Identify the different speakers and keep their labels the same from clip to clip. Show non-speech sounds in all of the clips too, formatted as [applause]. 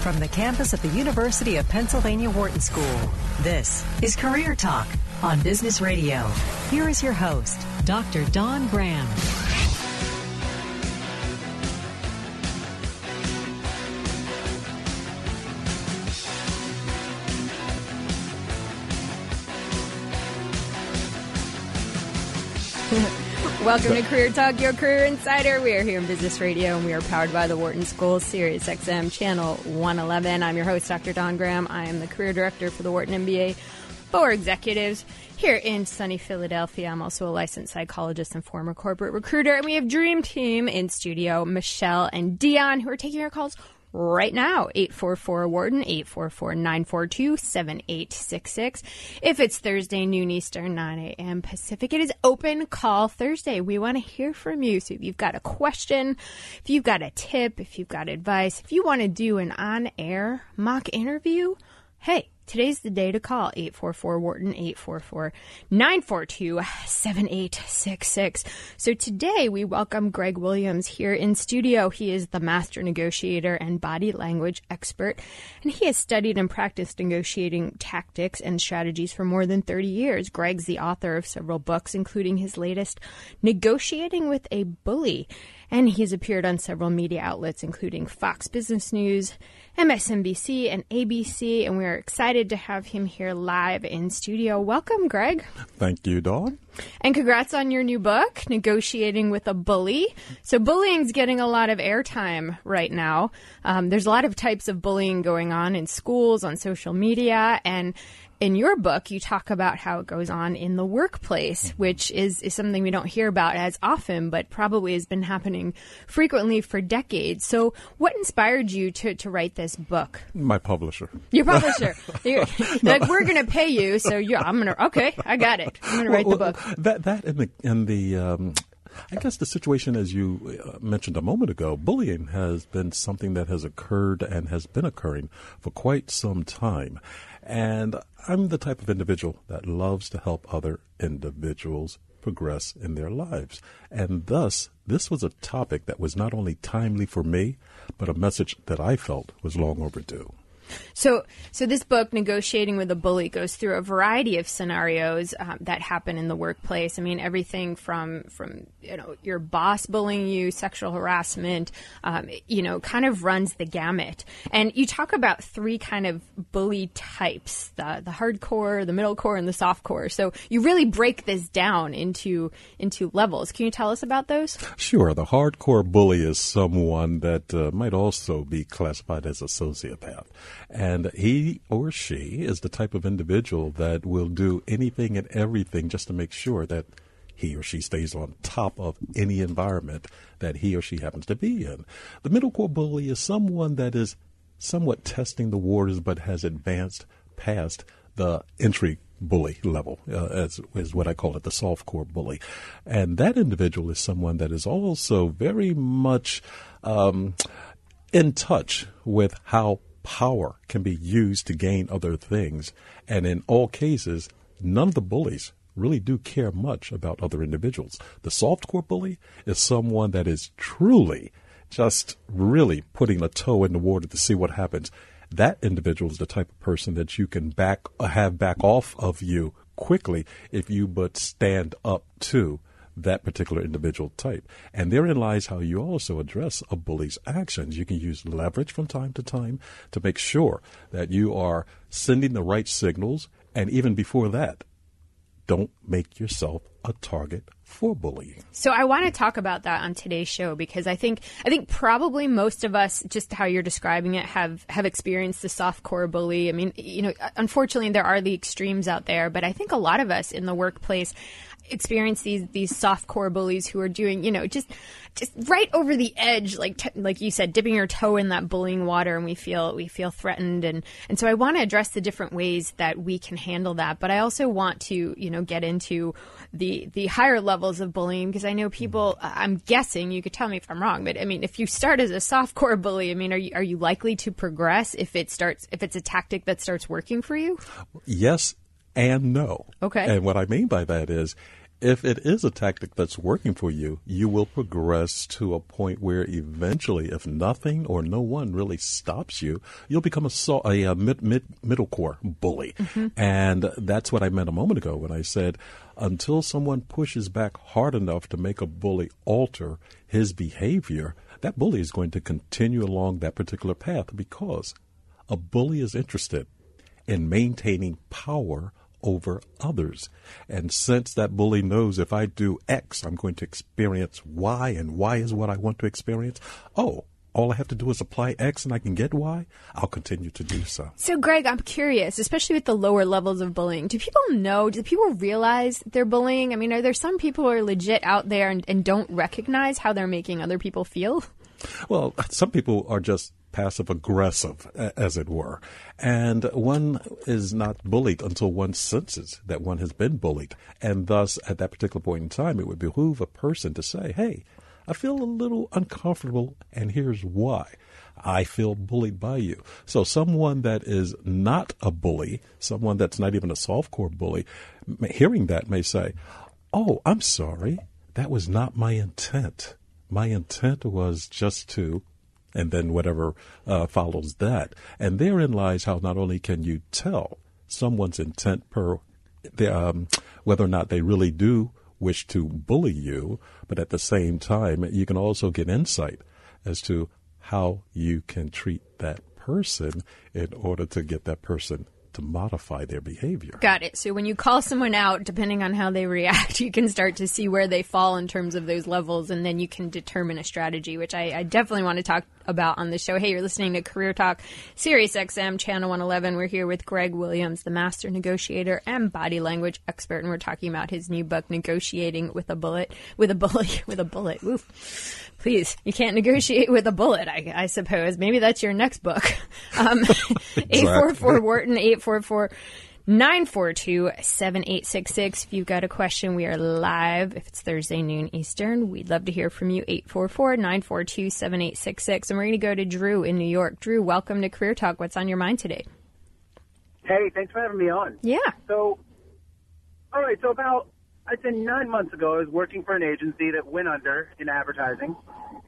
Speaker 1: from the campus of the University of Pennsylvania Wharton School. This is Career Talk on Business Radio. Here is your host, Dr. Don Graham.
Speaker 2: Welcome to Career Talk, your career insider. We are here in Business Radio and we are powered by the Wharton School, Sirius XM Channel 111. I'm your host, Dr. Don Graham. I am the career director for the Wharton MBA for executives here in sunny Philadelphia. I'm also a licensed psychologist and former corporate recruiter. And we have Dream Team in studio, Michelle and Dion, who are taking our calls right now 844 Wharton 844 942 7866. If it's Thursday noon Eastern 9 a.m. Pacific, it is open call Thursday. We want to hear from you. So if you've got a question, if you've got a tip, if you've got advice, if you want to do an on air mock interview, hey, Today's the day to call 844 Wharton 844 942 7866. So today we welcome Greg Williams here in studio. He is the master negotiator and body language expert, and he has studied and practiced negotiating tactics and strategies for more than 30 years. Greg's the author of several books, including his latest, Negotiating with a Bully. And he's appeared on several media outlets, including Fox Business News, MSNBC, and ABC. And we're excited to have him here live in studio. Welcome, Greg.
Speaker 3: Thank you, Don.
Speaker 2: And congrats on your new book, Negotiating with a Bully. So, bullying's getting a lot of airtime right now. Um, there's a lot of types of bullying going on in schools, on social media, and in your book, you talk about how it goes on in the workplace, which is, is something we don't hear about as often, but probably has been happening frequently for decades. So, what inspired you to, to write this book?
Speaker 3: My publisher.
Speaker 2: Your publisher. [laughs] no. [laughs] Like, we're going to pay you, so you're, I'm going to, okay, I got it. I'm going to write well, the book.
Speaker 3: That, that and the, and the, um, I guess the situation, as you uh, mentioned a moment ago, bullying has been something that has occurred and has been occurring for quite some time. And I'm the type of individual that loves to help other individuals progress in their lives. And thus, this was a topic that was not only timely for me, but a message that I felt was long overdue.
Speaker 2: So, so this book, Negotiating with a Bully, goes through a variety of scenarios um, that happen in the workplace. I mean, everything from from you know your boss bullying you, sexual harassment, um, you know, kind of runs the gamut. And you talk about three kind of bully types: the the hardcore, the middle core, and the soft core. So you really break this down into into levels. Can you tell us about those?
Speaker 3: Sure. The hardcore bully is someone that uh, might also be classified as a sociopath. And he or she is the type of individual that will do anything and everything just to make sure that he or she stays on top of any environment that he or she happens to be in. The middle core bully is someone that is somewhat testing the waters but has advanced past the entry bully level, uh, as is what I call it, the soft core bully. And that individual is someone that is also very much um, in touch with how power can be used to gain other things. And in all cases, none of the bullies really do care much about other individuals. The softcore bully is someone that is truly just really putting a toe in the water to see what happens. That individual is the type of person that you can back have back off of you quickly if you but stand up to that particular individual type. And therein lies how you also address a bully's actions. You can use leverage from time to time to make sure that you are sending the right signals. And even before that, don't make yourself a target for bullying.
Speaker 2: So I want to talk about that on today's show because I think I think probably most of us, just how you're describing it, have have experienced the soft core bully. I mean, you know, unfortunately there are the extremes out there, but I think a lot of us in the workplace experience these these soft core bullies who are doing you know just just right over the edge like t- like you said dipping your toe in that bullying water and we feel we feel threatened. And and so I want to address the different ways that we can handle that. But I also want to you know get into the the higher levels of bullying because I know people mm-hmm. I'm guessing you could tell me if I'm wrong but I mean if you start as a soft core bully I mean are you are you likely to progress if it starts if it's a tactic that starts working for you?
Speaker 3: Yes and no.
Speaker 2: Okay.
Speaker 3: And what I mean by that is if it is a tactic that's working for you, you will progress to a point where eventually, if nothing or no one really stops you, you'll become a, a, a mid, mid, middle core bully. Mm-hmm. And that's what I meant a moment ago when I said, until someone pushes back hard enough to make a bully alter his behavior, that bully is going to continue along that particular path because a bully is interested in maintaining power over others. And since that bully knows if I do X, I'm going to experience Y, and Y is what I want to experience, oh, all I have to do is apply X and I can get Y, I'll continue to do so.
Speaker 2: So, Greg, I'm curious, especially with the lower levels of bullying, do people know, do people realize they're bullying? I mean, are there some people who are legit out there and, and don't recognize how they're making other people feel? [laughs]
Speaker 3: Well, some people are just passive aggressive, as it were. And one is not bullied until one senses that one has been bullied. And thus, at that particular point in time, it would behoove a person to say, hey, I feel a little uncomfortable, and here's why. I feel bullied by you. So, someone that is not a bully, someone that's not even a soft core bully, hearing that may say, Oh, I'm sorry. That was not my intent. My intent was just to and then whatever uh, follows that. And therein lies how not only can you tell someone's intent per the, um, whether or not they really do wish to bully you, but at the same time, you can also get insight as to how you can treat that person in order to get that person to modify their behavior.
Speaker 2: Got it. So when you call someone out, depending on how they react, [laughs] you can start to see where they fall in terms of those levels, and then you can determine a strategy, which I, I definitely want to talk about on the show. Hey, you're listening to Career Talk, Sirius XM, Channel 111. We're here with Greg Williams, the master negotiator and body language expert, and we're talking about his new book, Negotiating with a Bullet, with a bullet, [laughs] with a bullet. Oof. Please, you can't negotiate with a bullet, I, I suppose. Maybe that's your next book. [laughs] Um, [laughs] 844 Wharton, 844 942 7866. If you've got a question, we are live. If it's Thursday noon Eastern, we'd love to hear from you. 844 942 7866. And we're going to go to Drew in New York. Drew, welcome to Career Talk. What's on your mind today?
Speaker 4: Hey, thanks for having me on.
Speaker 2: Yeah.
Speaker 4: So, all right, so about, I'd say nine months ago, I was working for an agency that went under in advertising.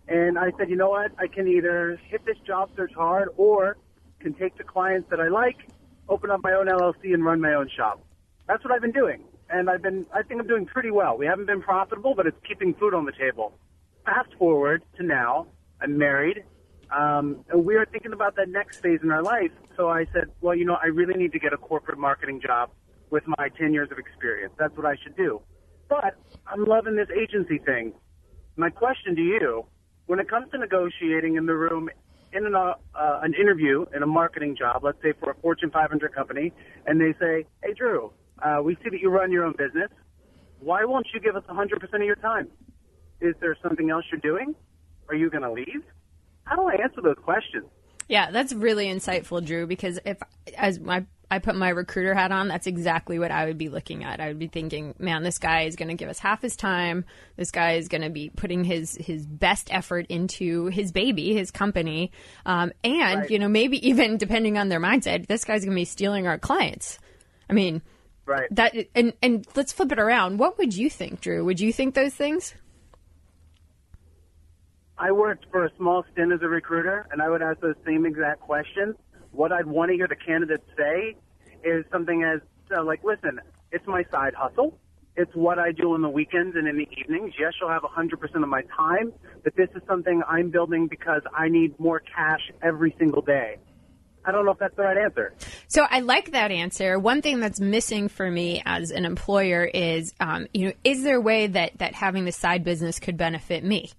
Speaker 4: And I said, you know what? I can either hit this job search hard or can take the clients that I like open up my own LLC and run my own shop. That's what I've been doing. And I've been, I think I'm doing pretty well. We haven't been profitable, but it's keeping food on the table. Fast forward to now, I'm married, um, and we are thinking about that next phase in our life. So I said, well, you know, I really need to get a corporate marketing job with my 10 years of experience. That's what I should do. But I'm loving this agency thing. My question to you, when it comes to negotiating in the room in an, uh, uh, an interview in a marketing job, let's say for a Fortune 500 company, and they say, "Hey, Drew, uh, we see that you run your own business. Why won't you give us 100% of your time? Is there something else you're doing? Are you going to leave?" How do I answer those questions?
Speaker 2: Yeah, that's really insightful, Drew. Because if, as my I put my recruiter hat on, that's exactly what I would be looking at. I would be thinking, man, this guy is going to give us half his time. This guy is going to be putting his his best effort into his baby, his company, um, and right. you know maybe [laughs] even depending on their mindset, this guy's going to be stealing our clients. I mean,
Speaker 4: right?
Speaker 2: That and and let's flip it around. What would you think, Drew? Would you think those things?
Speaker 4: I worked for a small stint as a recruiter, and I would ask those same exact questions what I'd want to hear the candidates say is something as uh, like, listen, it's my side hustle. It's what I do on the weekends and in the evenings. Yes, you'll have 100% of my time, but this is something I'm building because I need more cash every single day. I don't know if that's the right answer.
Speaker 2: So I like that answer. One thing that's missing for me as an employer is, um, you know, is there a way that that having the side business could benefit me?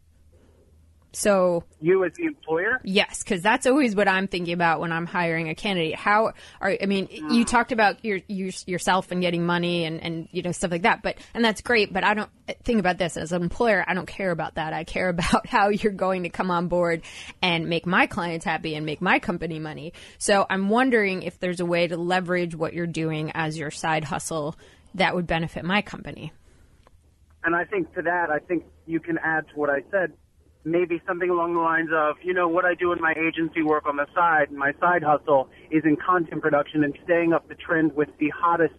Speaker 2: So
Speaker 4: you as the employer?
Speaker 2: Yes, because that's always what I'm thinking about when I'm hiring a candidate. How are I mean, mm. you talked about your, your, yourself and getting money and and you know stuff like that, but and that's great. But I don't think about this as an employer. I don't care about that. I care [laughs] about how you're going to come on board and make my clients happy and make my company money. So I'm wondering if there's a way to leverage what you're doing as your side hustle that would benefit my company.
Speaker 4: And I think to that, I think you can add to what I said maybe something along the lines of, you know, what I do in my agency work on the side, my side hustle is in content production and staying up the trend with the hottest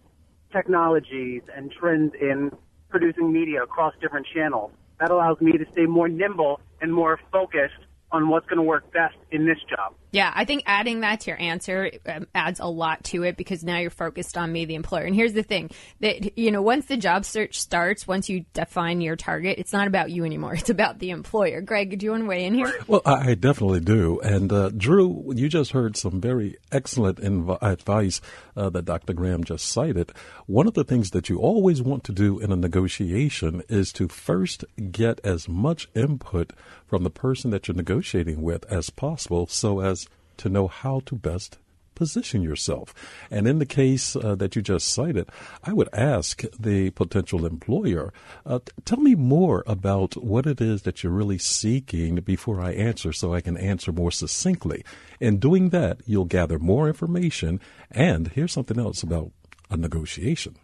Speaker 4: technologies and trends in producing media across different channels. That allows me to stay more nimble and more focused on what's going to work best in this job.
Speaker 2: Yeah, I think adding that to your answer um, adds a lot to it because now you're focused on me, the employer. And here's the thing that, you know, once the job search starts, once you define your target, it's not about you anymore. [laughs] It's about the employer. Greg, do you want to weigh in here?
Speaker 3: Well, I definitely do. And uh, Drew, you just heard some very excellent inv- advice uh, that Dr. Graham just cited. One of the things that you always want to do in a negotiation is to first get as much input from the person that you're negotiating with as possible so as to know how to best position yourself. And in the case uh, that you just cited, I would ask the potential employer, uh, tell me more about what it is that you're really seeking before I answer so I can answer more succinctly. In doing that, you'll gather more information. And here's something else about a negotiation.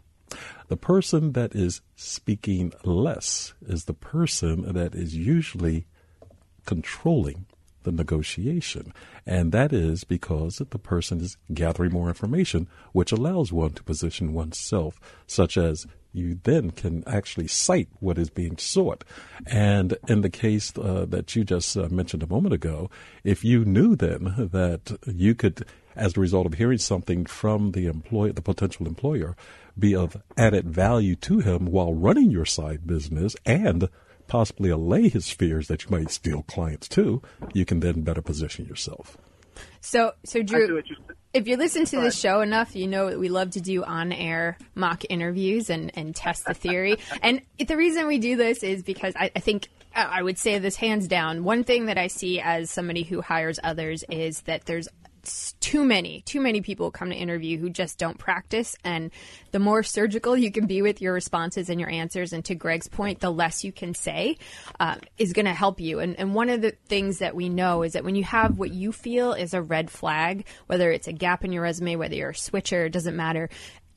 Speaker 3: The person that is speaking less is the person that is usually controlling the negotiation. And that is because the person is gathering more information, which allows one to position oneself, such as you then can actually cite what is being sought. And in the case uh, that you just uh, mentioned a moment ago, if you knew then that you could, as a result of hearing something from the employer, the potential employer, be of added value to him while running your side business and possibly allay his fears that you might steal clients too, you can then better position yourself.
Speaker 2: So, so Drew, if you listen to this show enough, you know that we love to do on-air mock interviews and, and test the theory. [laughs] and the reason we do this is because I, I think I would say this hands down. One thing that I see as somebody who hires others is that there's too many, too many people come to interview who just don't practice. And the more surgical you can be with your responses and your answers, and to Greg's point, the less you can say uh, is going to help you. And, and one of the things that we know is that when you have what you feel is a red flag, whether it's a gap in your resume, whether you're a switcher, it doesn't matter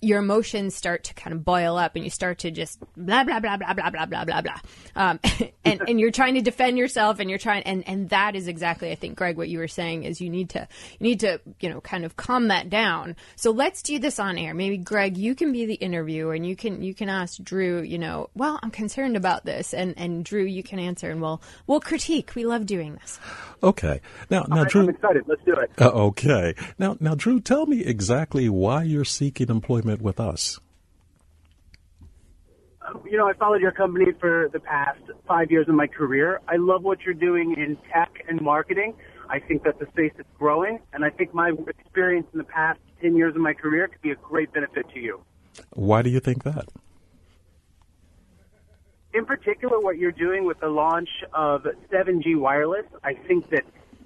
Speaker 2: your emotions start to kind of boil up and you start to just blah blah blah blah blah blah blah blah blah. Um, [laughs] and and you're trying to defend yourself and you're trying and and that is exactly i think greg what you were saying is you need to you need to you know kind of calm that down. So let's do this on air. Maybe greg you can be the interviewer and you can you can ask drew you know well i'm concerned about this. And and drew you can answer and we'll we'll critique. We love doing this.
Speaker 3: Okay. Now now
Speaker 4: right,
Speaker 3: drew
Speaker 4: i'm excited. Let's do it.
Speaker 3: Uh, okay. Now now drew tell me exactly why you're seeking employment with us?
Speaker 4: You know, I followed your company for the past five years of my career. I love what you're doing in tech and marketing. I think that's a space that's growing, and I think my experience in the past 10 years of my career could be a great benefit to you.
Speaker 3: Why do you think that?
Speaker 4: In particular, what you're doing with the launch of 7G wireless, I think that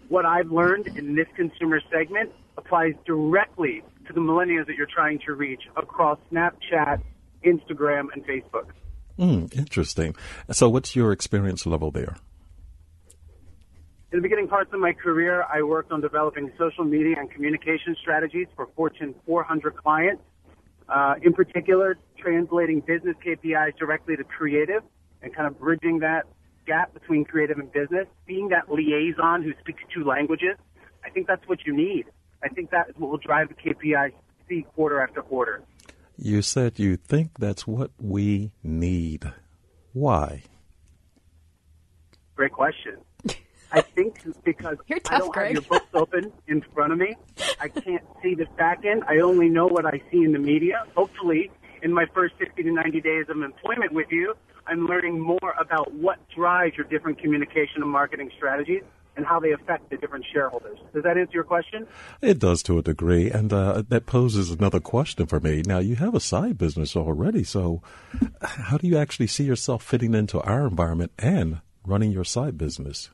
Speaker 4: what I've learned in this consumer segment applies directly to the millennials that you're trying to reach across Snapchat, Instagram, and Facebook.
Speaker 3: Mm, interesting. So, what's your experience level there?
Speaker 4: In the beginning parts of my career, I worked on developing social media and communication strategies for Fortune 400 clients. Uh, in particular, translating business KPIs directly to creative and kind of bridging that gap between creative and business, being that liaison who speaks two languages. I think that's what you need. I think that is what will drive the KPI see quarter after quarter.
Speaker 3: You said you think that's what we need. Why?
Speaker 4: Great question. [laughs] I think because
Speaker 2: You're tough,
Speaker 4: I don't
Speaker 2: Greg.
Speaker 4: have your books open in front of me. I can't see the back end. I only know what I see in the media. Hopefully, in my first 60 to 90 days of employment with you, I'm learning more about what drives your different communication and marketing strategies and how they affect the different shareholders. Does that answer your question?
Speaker 3: It does to a degree, and uh, that poses another question for me. Now, you have a side business already, so how do you actually see yourself fitting into our environment and running your side business?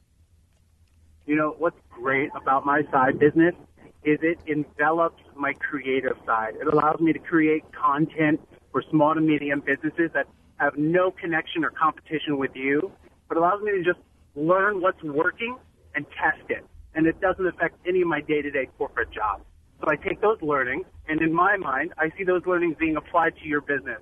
Speaker 4: You know, what's great about my side business is it envelops my creative side. It allows me to create content for small to medium businesses that have no connection or competition with you, but allows me to just learn what's working and test it. And it doesn't affect any of my day-to-day corporate jobs. So I take those learnings, and in my mind, I see those learnings being applied to your business.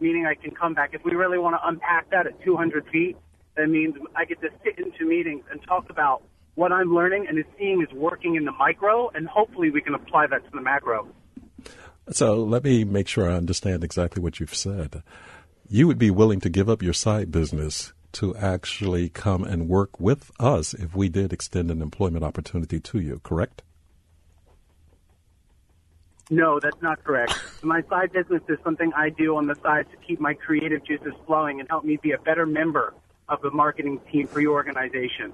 Speaker 4: Meaning I can come back. If we really want to unpack that at 200 feet, that means I get to sit into meetings and talk about what I'm learning and is seeing is working in the micro, and hopefully we can apply that to the macro.
Speaker 3: So let me make sure I understand exactly what you've said. you would be willing to give up your side business to actually come and work with us if we did extend an employment opportunity to you, correct?
Speaker 4: No, that's not correct. my side business is something I do on the side to keep my creative juices flowing and help me be a better member of the marketing team for your organization.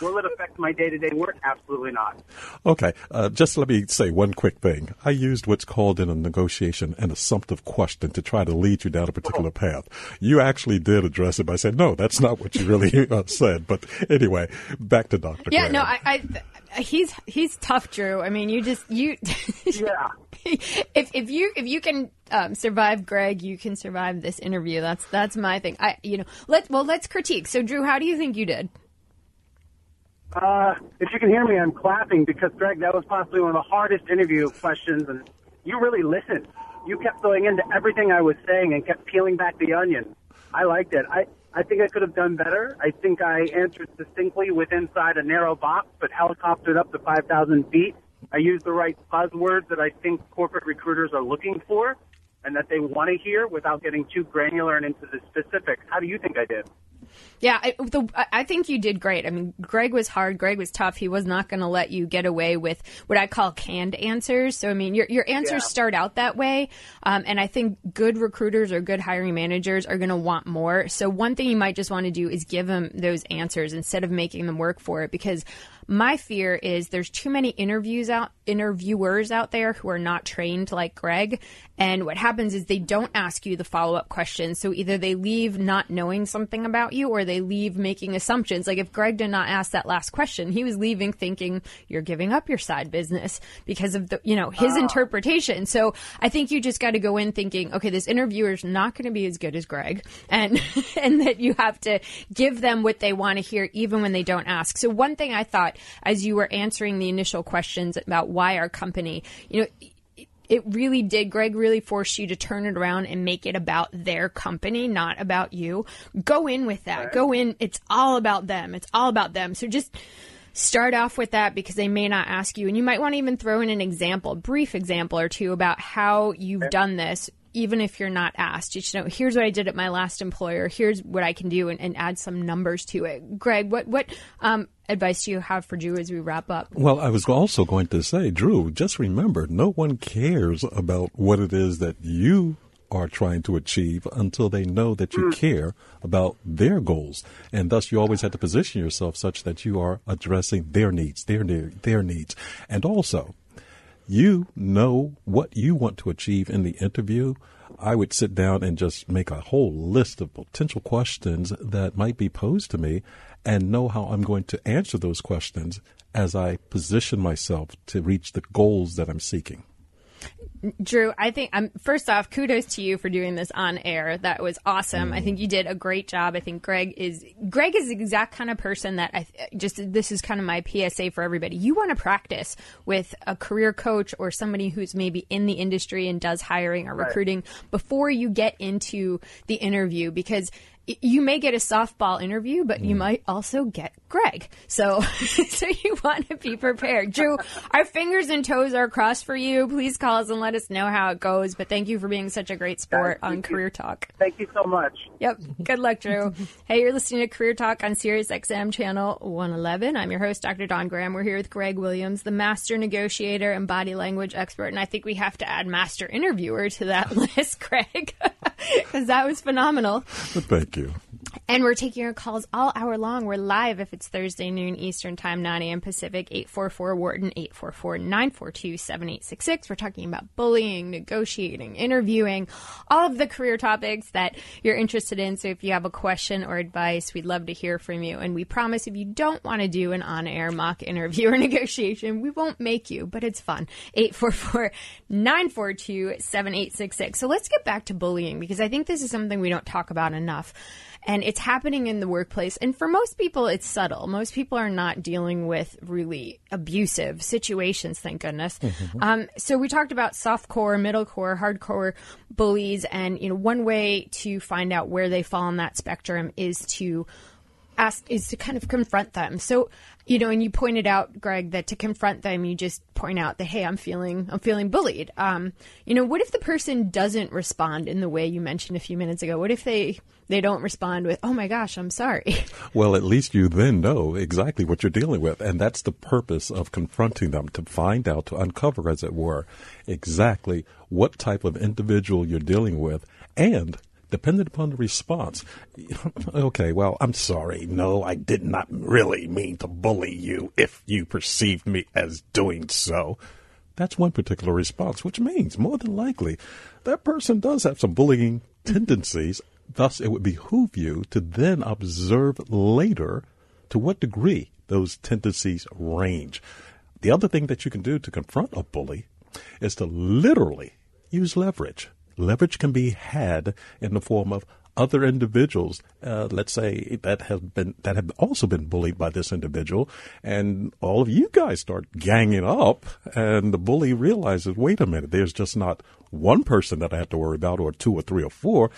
Speaker 4: Will it affect my day to day work? Absolutely not.
Speaker 3: Okay, uh, just let me say one quick thing. I used what's called in a negotiation an assumptive question to try to lead you down a particular oh. path. You actually did address it by saying, no, that's not what you really [laughs] uh, said. But anyway, back to Dr.
Speaker 2: Yeah, Graham. no, I, I, he's he's tough, Drew. I mean, you just you. [laughs]
Speaker 4: yeah.
Speaker 2: if if you if you can um, survive Greg, you can survive this interview. That's that's my thing. I you know let well let's critique. So Drew, how do you think you did?
Speaker 4: Uh, if you can hear me, I'm clapping because Greg, that was possibly one of the hardest interview questions, and you really listened. You kept going into everything I was saying and kept peeling back the onion. I liked it. I I think I could have done better. I think I answered distinctly with inside a narrow box, but helicoptered up to 5,000 feet. I used the right buzzwords that I think corporate recruiters are looking for and that they want to hear without getting too granular and into the specifics. How do you think I did?
Speaker 2: Yeah, I, the, I think you did great. I mean, Greg was hard. Greg was tough. He was not going to let you get away with what I call canned answers. So, I mean, your, your answers yeah. start out that way. Um, and I think good recruiters or good hiring managers are going to want more. So, one thing you might just want to do is give them those answers instead of making them work for it because my fear is there's too many interviews out interviewers out there who are not trained like Greg. And what happens is they don't ask you the follow up questions. So either they leave not knowing something about you or they leave making assumptions. Like if Greg did not ask that last question, he was leaving thinking you're giving up your side business because of the, you know, his oh. interpretation. So I think you just got to go in thinking, okay, this interviewer is not going to be as good as Greg and, [laughs] and that you have to give them what they want to hear even when they don't ask. So one thing I thought as you were answering the initial questions about why our company, you know, it really did. Greg really forced you to turn it around and make it about their company, not about you. Go in with that. Right. Go in. It's all about them. It's all about them. So just start off with that because they may not ask you. And you might want to even throw in an example, a brief example or two about how you've done this even if you're not asked. You should know, here's what I did at my last employer. Here's what I can do and, and add some numbers to it. Greg, what, what, um, advice do you have for Drew as we wrap up?
Speaker 3: Well, I was also going to say, Drew, just remember, no one cares about what it is that you are trying to achieve until they know that you mm. care about their goals. And thus you always have to position yourself such that you are addressing their needs, their, their needs. And also, you know what you want to achieve in the interview, I would sit down and just make a whole list of potential questions that might be posed to me and know how I'm going to answer those questions as I position myself to reach the goals that I'm seeking.
Speaker 2: Drew, I think um, first off, kudos to you for doing this on air. That was awesome. Mm. I think you did a great job. I think Greg is Greg is the exact kind of person that I just this is kind of my PSA for everybody. You want to practice with a career coach or somebody who's maybe in the industry and does hiring or right. recruiting before you get into the interview because you may get a softball interview, but you mm. might also get Greg. So, [laughs] so you want to be prepared. Drew, our fingers and toes are crossed for you. Please call us and let us know how it goes. But thank you for being such a great sport on Career Talk.
Speaker 4: Thank you so much.
Speaker 2: Yep. Good luck, Drew. [laughs] hey, you're listening to Career Talk on Sirius XM channel 111. I'm your host, Dr. Don Graham. We're here with Greg Williams, the master negotiator and body language expert. And I think we have to add master interviewer to that [laughs] list, Greg, because that was phenomenal.
Speaker 3: Thank you.
Speaker 2: And we're taking your calls all hour long. We're live if it's Thursday noon Eastern Time, 9 a.m. Pacific, 844 Wharton, 844 942 7866. We're talking about bullying, negotiating, interviewing, all of the career topics that you're interested in. So if you have a question or advice, we'd love to hear from you. And we promise if you don't want to do an on air mock interview [laughs] or negotiation, we won't make you, but it's fun. 844 942 7866. So let's get back to bullying because I think this is something we don't talk about enough and it's happening in the workplace. And for most people, it's subtle. Most people are not dealing with really abusive situations, thank goodness. Mm-hmm. Um, so we talked about soft core, middle core, hardcore bullies, and you know one way to find out where they fall on that spectrum is to ask is to kind of confront them. So, you know, and you pointed out, Greg, that to confront them, you just point out that, hey, I'm feeling, I'm feeling bullied. Um, you know, what if the person doesn't respond in the way you mentioned a few minutes ago? What if they, they don't respond with, oh my gosh, I'm sorry? [laughs]
Speaker 3: Well, at least you then know exactly what you're dealing with. And that's the purpose of confronting them to find out, to uncover, as it were, exactly what type of individual you're dealing with and dependent upon the response. [laughs] okay, well, I'm sorry. No, I did not really mean to bully you if you perceived me as doing so. That's one particular response, which means more than likely that person does have some bullying tendencies. Thus, it would behoove you to then observe later to what degree those tendencies range. The other thing that you can do to confront a bully is to literally use leverage leverage can be had in the form of other individuals, uh, let's say that have been that have also been bullied by this individual, and all of you guys start ganging up, and the bully realizes, wait a minute, there's just not one person that I have to worry about, or two, or three, or four.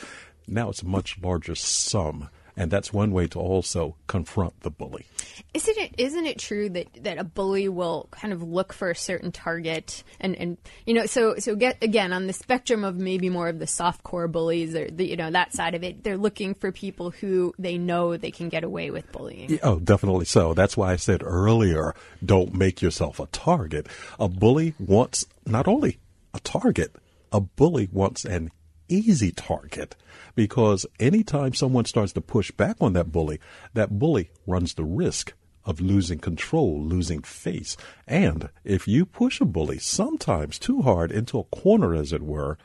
Speaker 3: Now it's a much larger sum. And that's one way to also confront the bully.
Speaker 2: Isn't it isn't it true that, that a bully will kind of look for a certain target and, and you know so so get again on the spectrum of maybe more of the soft core bullies or the you know that side of it they're looking for people who they know they can get away with bullying.
Speaker 3: Oh, definitely so. That's why I said earlier, don't make yourself a target. A bully wants not only a target, a bully wants an easy target because anytime someone starts to push back on that bully, that bully runs the risk of losing control, losing face. And if you push a bully sometimes too hard into a corner, as it were,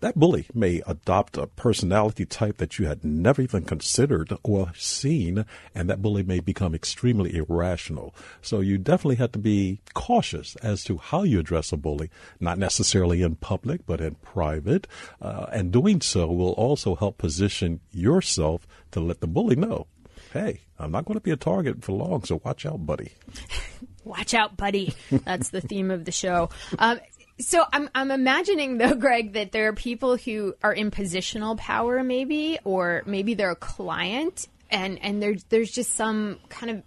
Speaker 3: that bully may adopt a personality type that you had never even considered or seen, and that bully may become extremely irrational. So you definitely have to be cautious as to how you address a bully, not necessarily in public, but in private. Uh, and doing so will also help position yourself to let the bully know hey, I'm not going to be a target for long, so watch out, buddy. [laughs]
Speaker 2: watch out, buddy. That's the theme of the show. Um, so I'm I'm imagining though, [laughs] Greg, that there are people who are in positional power, maybe, or maybe they're a client, and and there's there's just some kind of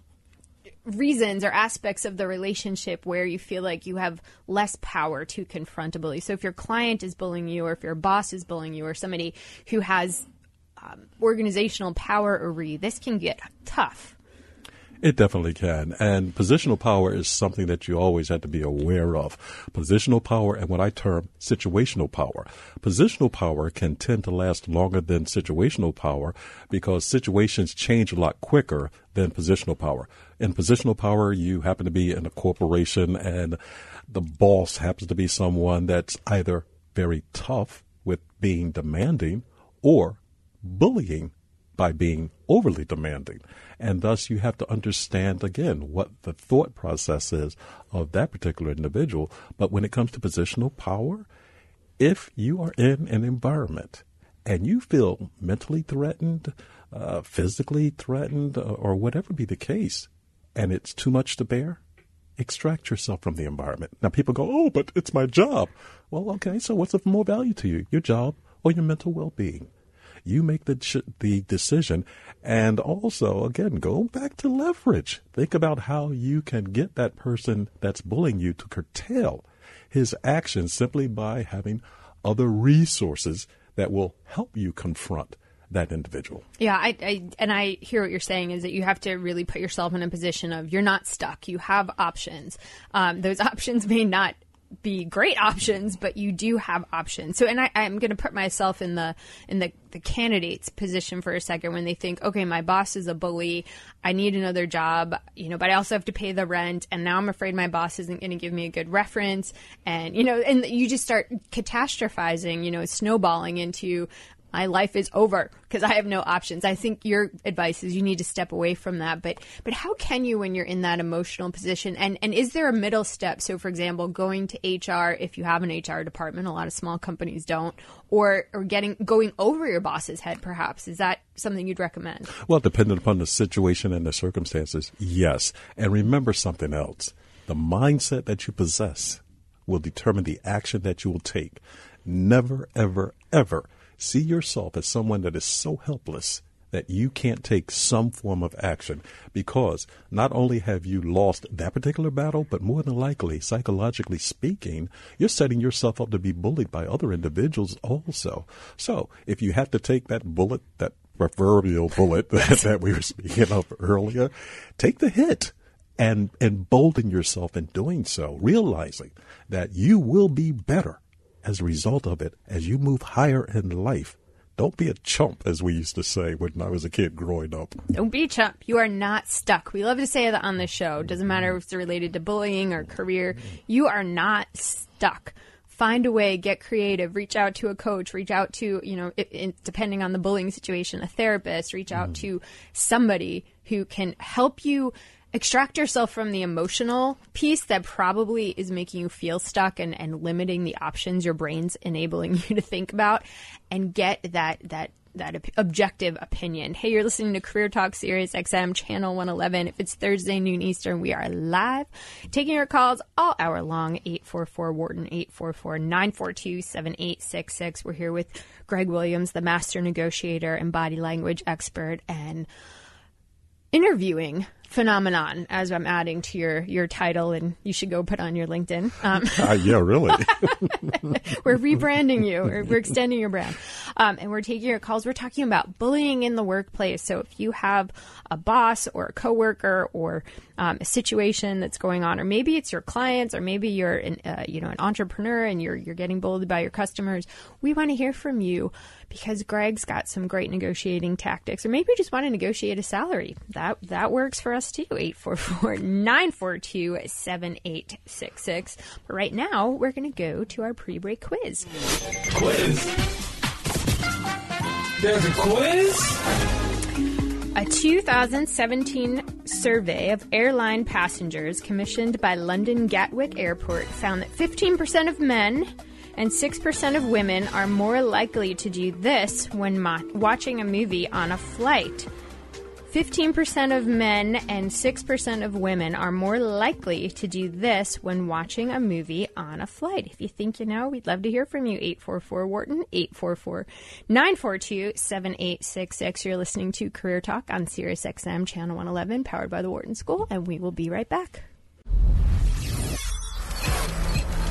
Speaker 2: reasons or aspects of the relationship where you feel like you have less power to confront a bully. So if your client is bullying you, or if your boss is bullying you, or somebody who has um, organizational power over you, this can get tough.
Speaker 3: It definitely can. And positional power is something that you always have to be aware of. Positional power and what I term situational power. Positional power can tend to last longer than situational power because situations change a lot quicker than positional power. In positional power, you happen to be in a corporation and the boss happens to be someone that's either very tough with being demanding or bullying by being overly demanding. And thus, you have to understand again what the thought process is of that particular individual. But when it comes to positional power, if you are in an environment and you feel mentally threatened, uh, physically threatened, or whatever be the case, and it's too much to bear, extract yourself from the environment. Now, people go, oh, but it's my job. Well, okay, so what's of more value to you, your job or your mental well being? You make the, the decision. And also, again, go back to leverage. Think about how you can get that person that's bullying you to curtail his actions simply by having other resources that will help you confront that individual.
Speaker 2: Yeah, I, I, and I hear what you're saying is that you have to really put yourself in a position of you're not stuck. You have options. Um, those [laughs] options may not be great options, but you do have options. So, and I, am going to put myself in the in the the candidate's position for a second when they think, okay, my boss is a bully, I need another job, you know, but I also have to pay the rent, and now I'm afraid my boss isn't going to give me a good reference, and you know, and you just start catastrophizing, you know, snowballing into my life is over because I have no options. I think your advice is you need to step away from that. But but how can you when you're in that emotional position? And and is there a middle step? So for example, going to HR if you have an HR department, a lot of small companies don't, or or getting going over your boss's head perhaps. Is that something you'd recommend?
Speaker 3: Well, depending upon the situation and the circumstances, yes. And remember something else. The mindset that you possess will determine the action that you will take. Never, ever, ever see yourself as someone that is so helpless that you can't take some form of action because not only have you lost that particular battle, but more than likely, psychologically speaking, you're setting yourself up to be bullied by other individuals also. So if you have to take that bullet, that proverbial bullet [laughs] that, that we were speaking of earlier, take the hit and embolden yourself in doing so, realizing that you will be better as a result of it as you move higher in life. Don't be a chump, as we used to say when I was a kid growing up.
Speaker 2: Don't be a chump. You are not stuck. We love to say that on the show. Doesn't matter if it's related to bullying or career. You are not stuck. Find a way, get creative, reach out to a coach, reach out to, you know, it, it, depending on the bullying situation, a therapist, reach out mm. to somebody who can help you extract yourself from the emotional piece that probably is making you feel stuck and, and limiting the options your brain's enabling [laughs] you to think about and get that that that objective opinion. Hey, you're listening to Career Talk Sirius XM channel 111. If it's Thursday noon Eastern, we are live taking your calls all hour long. 844 Wharton 844 942 7866. We're here with Greg Williams, the master negotiator and body language expert and interviewing phenomenon as I'm adding to your your title, and you should go put on your LinkedIn.
Speaker 3: Um, [laughs] uh, yeah, really. [laughs]
Speaker 2: we're rebranding you. We're, we're extending your brand, um, and we're taking your calls. We're talking about bullying in the workplace. So if you have a boss or a coworker or um, a situation that's going on, or maybe it's your clients, or maybe you're an uh, you know an entrepreneur and you're you're getting bullied by your customers, we want to hear from you because Greg's got some great negotiating tactics, or maybe you just want to negotiate a salary. That that works for us too. 844-942-7866. But right now, we're going to go to our pre-break quiz.
Speaker 5: Quiz. There's a quiz.
Speaker 2: A 2017 survey of airline passengers commissioned by London Gatwick Airport found that 15% of men and 6% of women are more likely to do this when mo- watching a movie on a flight. 15% of men and 6% of women are more likely to do this when watching a movie on a flight. If you think you know, we'd love to hear from you. 844 Wharton, 844 942 7866. You're listening to Career Talk on Sirius XM, Channel 111, powered by the Wharton School, and we will be right back.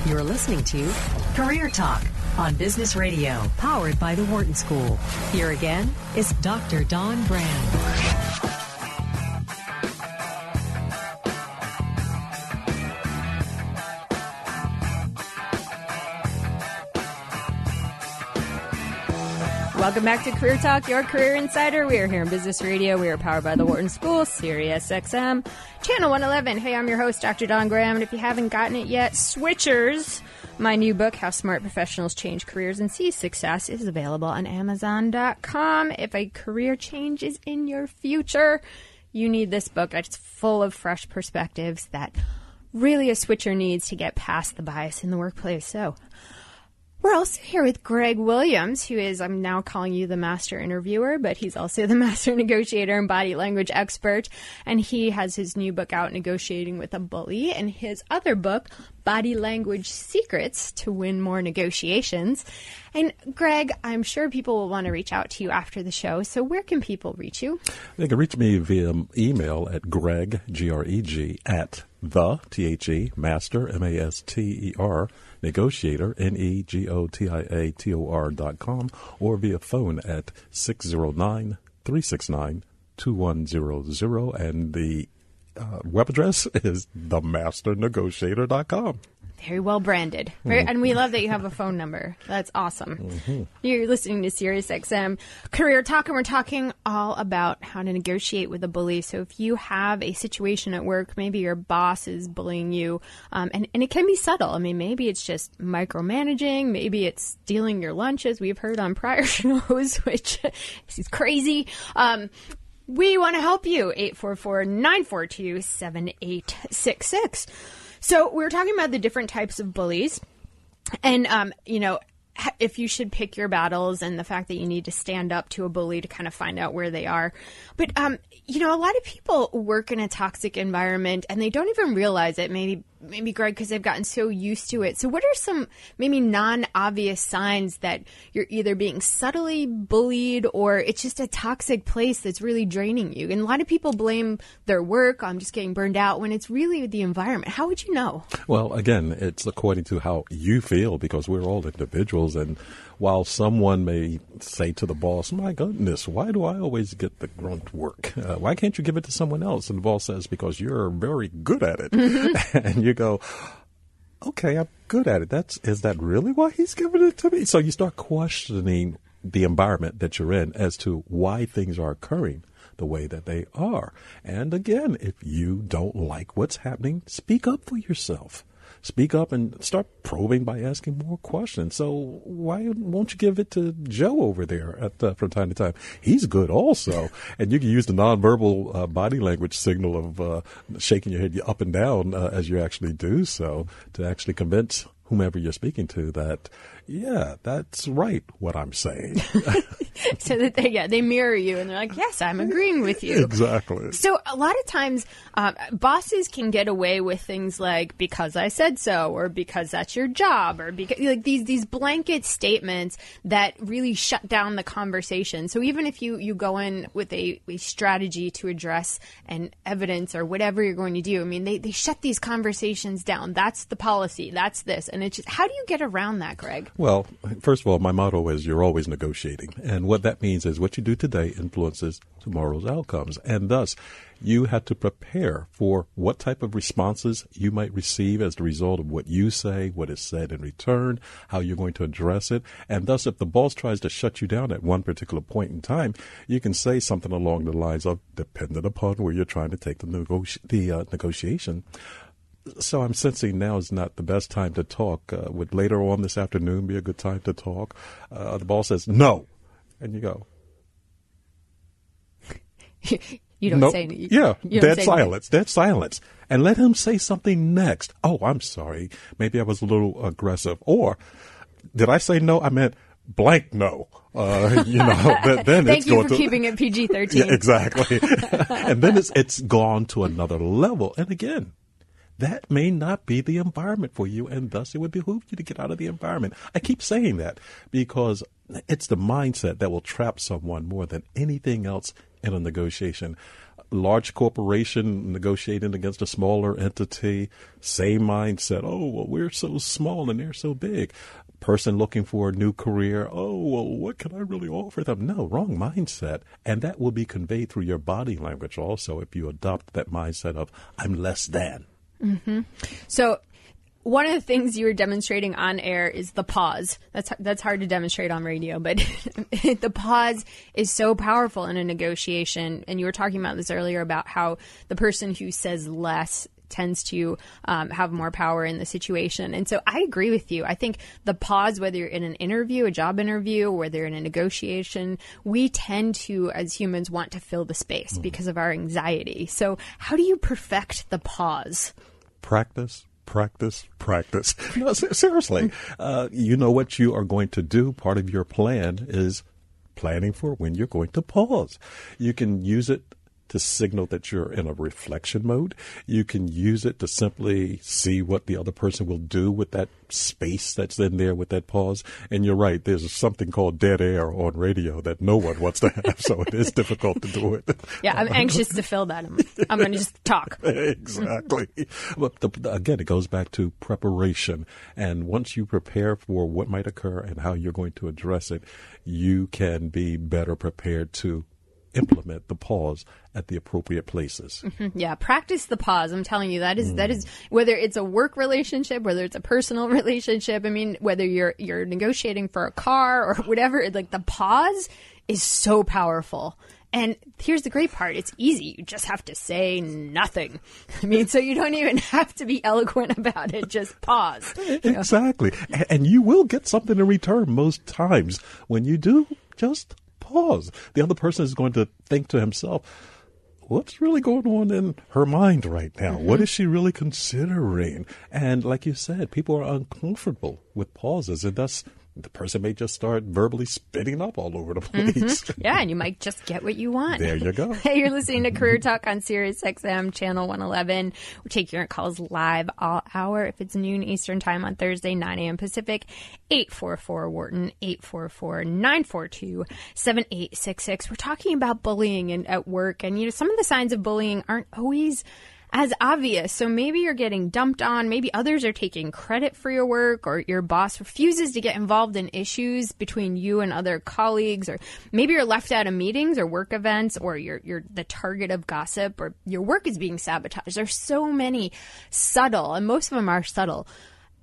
Speaker 1: You're listening to Career Talk on Business Radio, powered by the Wharton School. Here again is Dr. Don Brand.
Speaker 2: Welcome back to Career Talk, your career insider. We are here in Business Radio. We are powered by the Wharton School, Sirius XM, Channel 111. Hey, I'm your host, Dr. Don Graham. And if you haven't gotten it yet, Switchers, my new book, How Smart Professionals Change Careers and See Success, is available on Amazon.com. If a career change is in your future, you need this book. It's full of fresh perspectives that really a switcher needs to get past the bias in the workplace. So, we're also here with Greg Williams, who is, I'm now calling you the master interviewer, but he's also the [laughs] master negotiator and body language expert. And he has his new book out, Negotiating with a Bully, and his other book, Body Language Secrets to Win More Negotiations. And Greg, I'm sure people will want to reach out to you after the show. So where can people reach you?
Speaker 3: They can reach me via email at greg, G R E G, at the, T H E, master, M A S T E R, negotiator, N E G O T I A T O R dot com, or via phone at 609 369 2100. And the uh, web address is themasternegotiator.com.
Speaker 2: Very well branded. Very, mm-hmm. and we love that you have a phone number. That's awesome. Mm-hmm. You're listening to Sirius XM Career Talk, and we're talking all about how to negotiate with a bully. So if you have a situation at work, maybe your boss is bullying you, um, and, and it can be subtle. I mean, maybe it's just micromanaging, maybe it's stealing your lunches. We've heard on prior [laughs] shows, which [laughs] is crazy. Um, we want to help you. 844 942 7866. So we are talking about the different types of bullies, and um, you know if you should pick your battles and the fact that you need to stand up to a bully to kind of find out where they are. But um, you know, a lot of people work in a toxic environment and they don't even realize it. Maybe maybe Greg because they've gotten so used to it. So what are some maybe non-obvious signs that you're either being subtly bullied or it's just a toxic place that's really draining you? And a lot of people blame their work. I'm just getting burned out when it's really the environment. How would you know?
Speaker 3: Well, again, it's according to how you feel because we're all individuals. And while someone may say to the boss, My goodness, why do I always get the grunt work? Uh, why can't you give it to someone else? And the boss says, Because you're very good at it. Mm-hmm. [laughs] and you go, Okay, I'm good at it. That's is that really why he's giving it to me? So you start questioning the environment that you're in as to why things are occurring the way that they are. And again, if you don't like what's happening, speak up for yourself. Speak up and start probing by asking more questions. So why won't you give it to Joe over there at, uh, from time to time? He's good also, [laughs] and you can use the nonverbal uh, body language signal of uh, shaking your head up and down uh, as you actually do so to actually convince whomever you're speaking to that yeah, that's right what I'm saying. [laughs]
Speaker 2: so that they yeah they mirror you and they're like, yes, I'm agreeing with you.
Speaker 3: Exactly.
Speaker 2: So a lot of times, uh, bosses can get away with things like because I said so, or because that's your job, or because like these these blanket statements that really shut down the conversation. So even if you you go in with a, a strategy to address an evidence or whatever you're going to do, I mean they they shut these conversations down. That's the policy. That's this, and it's just how do you get around that, Greg?
Speaker 3: Well, first of all, my motto is you're always negotiating. And what that means is what you do today influences tomorrow's outcomes. And thus, you have to prepare for what type of responses you might receive as the result of what you say, what is said in return, how you're going to address it. And thus, if the boss tries to shut you down at one particular point in time, you can say something along the lines of, dependent upon where you're trying to take the, nego- the uh, negotiation, so I'm sensing now is not the best time to talk. Uh, would later on this afternoon be a good time to talk? Uh, the boss says no, and you go.
Speaker 2: you don't nope. say anything.
Speaker 3: Yeah, dead silence, anything. dead silence, and let him say something next. Oh, I'm sorry. Maybe I was a little aggressive, or did I say no? I meant blank no. Uh, you know, [laughs] then, then
Speaker 2: Thank
Speaker 3: it's
Speaker 2: you
Speaker 3: going
Speaker 2: for
Speaker 3: to,
Speaker 2: keeping it [laughs] PG thirteen.
Speaker 3: Yeah, exactly. [laughs] and then it's it's gone to another level. And again, that may not be the environment for you, and thus it would behoove you to get out of the environment. I keep saying that because it's the mindset that will trap someone more than anything else in a negotiation. Large corporation negotiating against a smaller entity, same mindset. Oh, well, we're so small and they're so big. Person looking for a new career. Oh, well, what can I really offer them? No, wrong mindset. And that will be conveyed through your body language also if you adopt that mindset of, I'm less than.
Speaker 2: Mm-hmm. So one of the things you were demonstrating on air is the pause. That's that's hard to demonstrate on radio, but [laughs] the pause is so powerful in a negotiation. And you were talking about this earlier about how the person who says less tends to um, have more power in the situation. And so I agree with you. I think the pause, whether you're in an interview, a job interview, whether you're in a negotiation, we tend to, as humans, want to fill the space mm-hmm. because of our anxiety. So how do you perfect the pause?
Speaker 3: Practice, practice, practice. [laughs] No, seriously. Uh, you know what you are going to do. Part of your plan is planning for when you're going to pause. You can use it to signal that you're in a reflection mode. You can use it to simply see what the other person will do with that space that's in there with that pause. And you're right, there's something called dead air on radio that no one wants to have, so it is difficult to do it.
Speaker 2: Yeah, I'm anxious to fill that. I'm, I'm going to just talk. [laughs]
Speaker 3: exactly. but the, again, it goes back to preparation. And once you prepare for what might occur and how you're going to address it, you can be better prepared to implement the pause at the appropriate places.
Speaker 2: Mm-hmm. Yeah, practice the pause. I'm telling you that is mm. that is whether it's a work relationship, whether it's a personal [laughs] relationship. I mean, whether you're you're negotiating for a car or [laughs] whatever, like the pause is so powerful. And here's the great part it's easy. You just have to say nothing. [laughs] I mean, so you don't even have to be eloquent about it. Just pause.
Speaker 3: Exactly. And you will get something in return most times when you do just pause. The other person is going to think to himself, what's really going on in her mind right now? Mm-hmm. What is she really considering? And like you said, people are uncomfortable with pauses, and thus the person may just start verbally spitting up all over the mm-hmm. place. [laughs]
Speaker 2: Yeah, and you might just get what you want.
Speaker 3: There you go. [laughs]
Speaker 2: Hey, you're listening to Career Talk on Sirius XM Channel 111. We take your calls live all hour. If it's noon Eastern Time on Thursday, 9 a.m. Pacific, 844 Wharton, 844 942 7866. We're talking about bullying and, at work, and you know, some of the signs of bullying aren't always as obvious. So maybe you're getting dumped on, maybe others are taking credit for your work, or your boss refuses to get involved in issues between you and other colleagues, or maybe you're left out of meetings or work events, or you're you're the target of gossip, or your work is being sabotaged. There's so many subtle, and most of them are subtle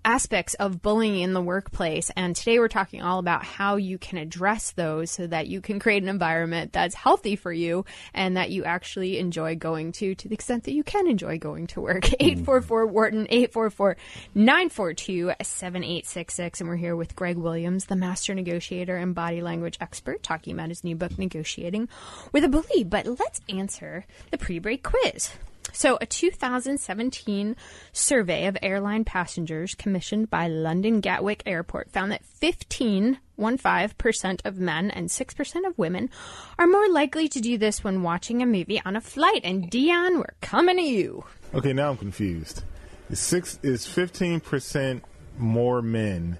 Speaker 2: aspects of bullying in the workplace. And today we're talking all about how you can address those so that you can create an environment that's healthy for you and that you actually enjoy going to to the extent that you can enjoy going to work. [laughs] Mm-hmm. 844 Wharton, 844 942 7866. And we're here with Greg Williams, the master negotiator and body language expert, talking about his new book, Negotiating with a Bully. But let's answer the pre break quiz. So, a 2017 survey of airline passengers commissioned by London Gatwick Airport found that 15.15% of men and 6% of women are more likely to do this when watching a movie on a flight. And Dion, we're coming to you.
Speaker 6: Okay, now I'm confused. Is six is fifteen percent more men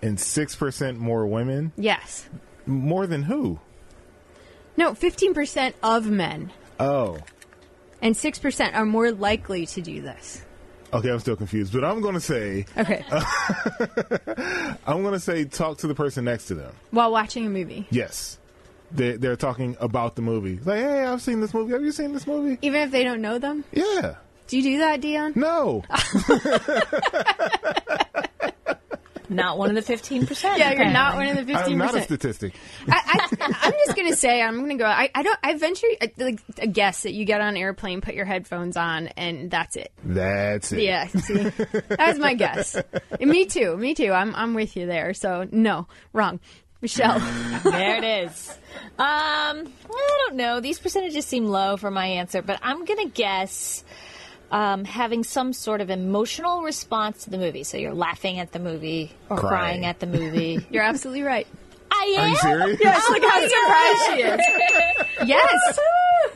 Speaker 6: and six percent more women?
Speaker 2: Yes.
Speaker 6: More than who?
Speaker 2: No, 15% of men
Speaker 6: Oh.
Speaker 2: And 6% are more likely to do this.
Speaker 6: Okay, I'm still confused, but I'm going to say
Speaker 2: Okay. [laughs]
Speaker 6: I'm going to say talk to the person next to them.
Speaker 2: While watching a movie.
Speaker 6: Yes. They they're talking about the movie. Like, "Hey, I've seen this movie. Have you seen this movie?"
Speaker 2: Even if they don't know them?
Speaker 6: Yeah.
Speaker 2: Do you do that, Dion?
Speaker 6: No. [laughs] [laughs]
Speaker 7: Not one of the fifteen percent. [laughs]
Speaker 2: Yeah, you're not one of the 15%.
Speaker 6: I'm not a statistic.
Speaker 2: I, I, I'm just gonna say I'm gonna go. I, I don't. I venture I, like a guess that you get on an airplane, put your headphones on, and that's it.
Speaker 6: That's it.
Speaker 2: Yeah, see, that's my guess. And me too. Me too. I'm I'm with you there. So no, wrong. Michelle. [laughs]
Speaker 7: there it is. Um, I don't know. These percentages seem low for my answer, but I'm gonna guess um, having some sort of emotional response to the movie. So you're laughing at the movie or
Speaker 6: Crying.
Speaker 7: crying at the movie. [laughs]
Speaker 2: You're absolutely right.
Speaker 7: I
Speaker 6: Are
Speaker 7: am.
Speaker 6: you serious?
Speaker 2: Yes, look how surprised she is. Yes.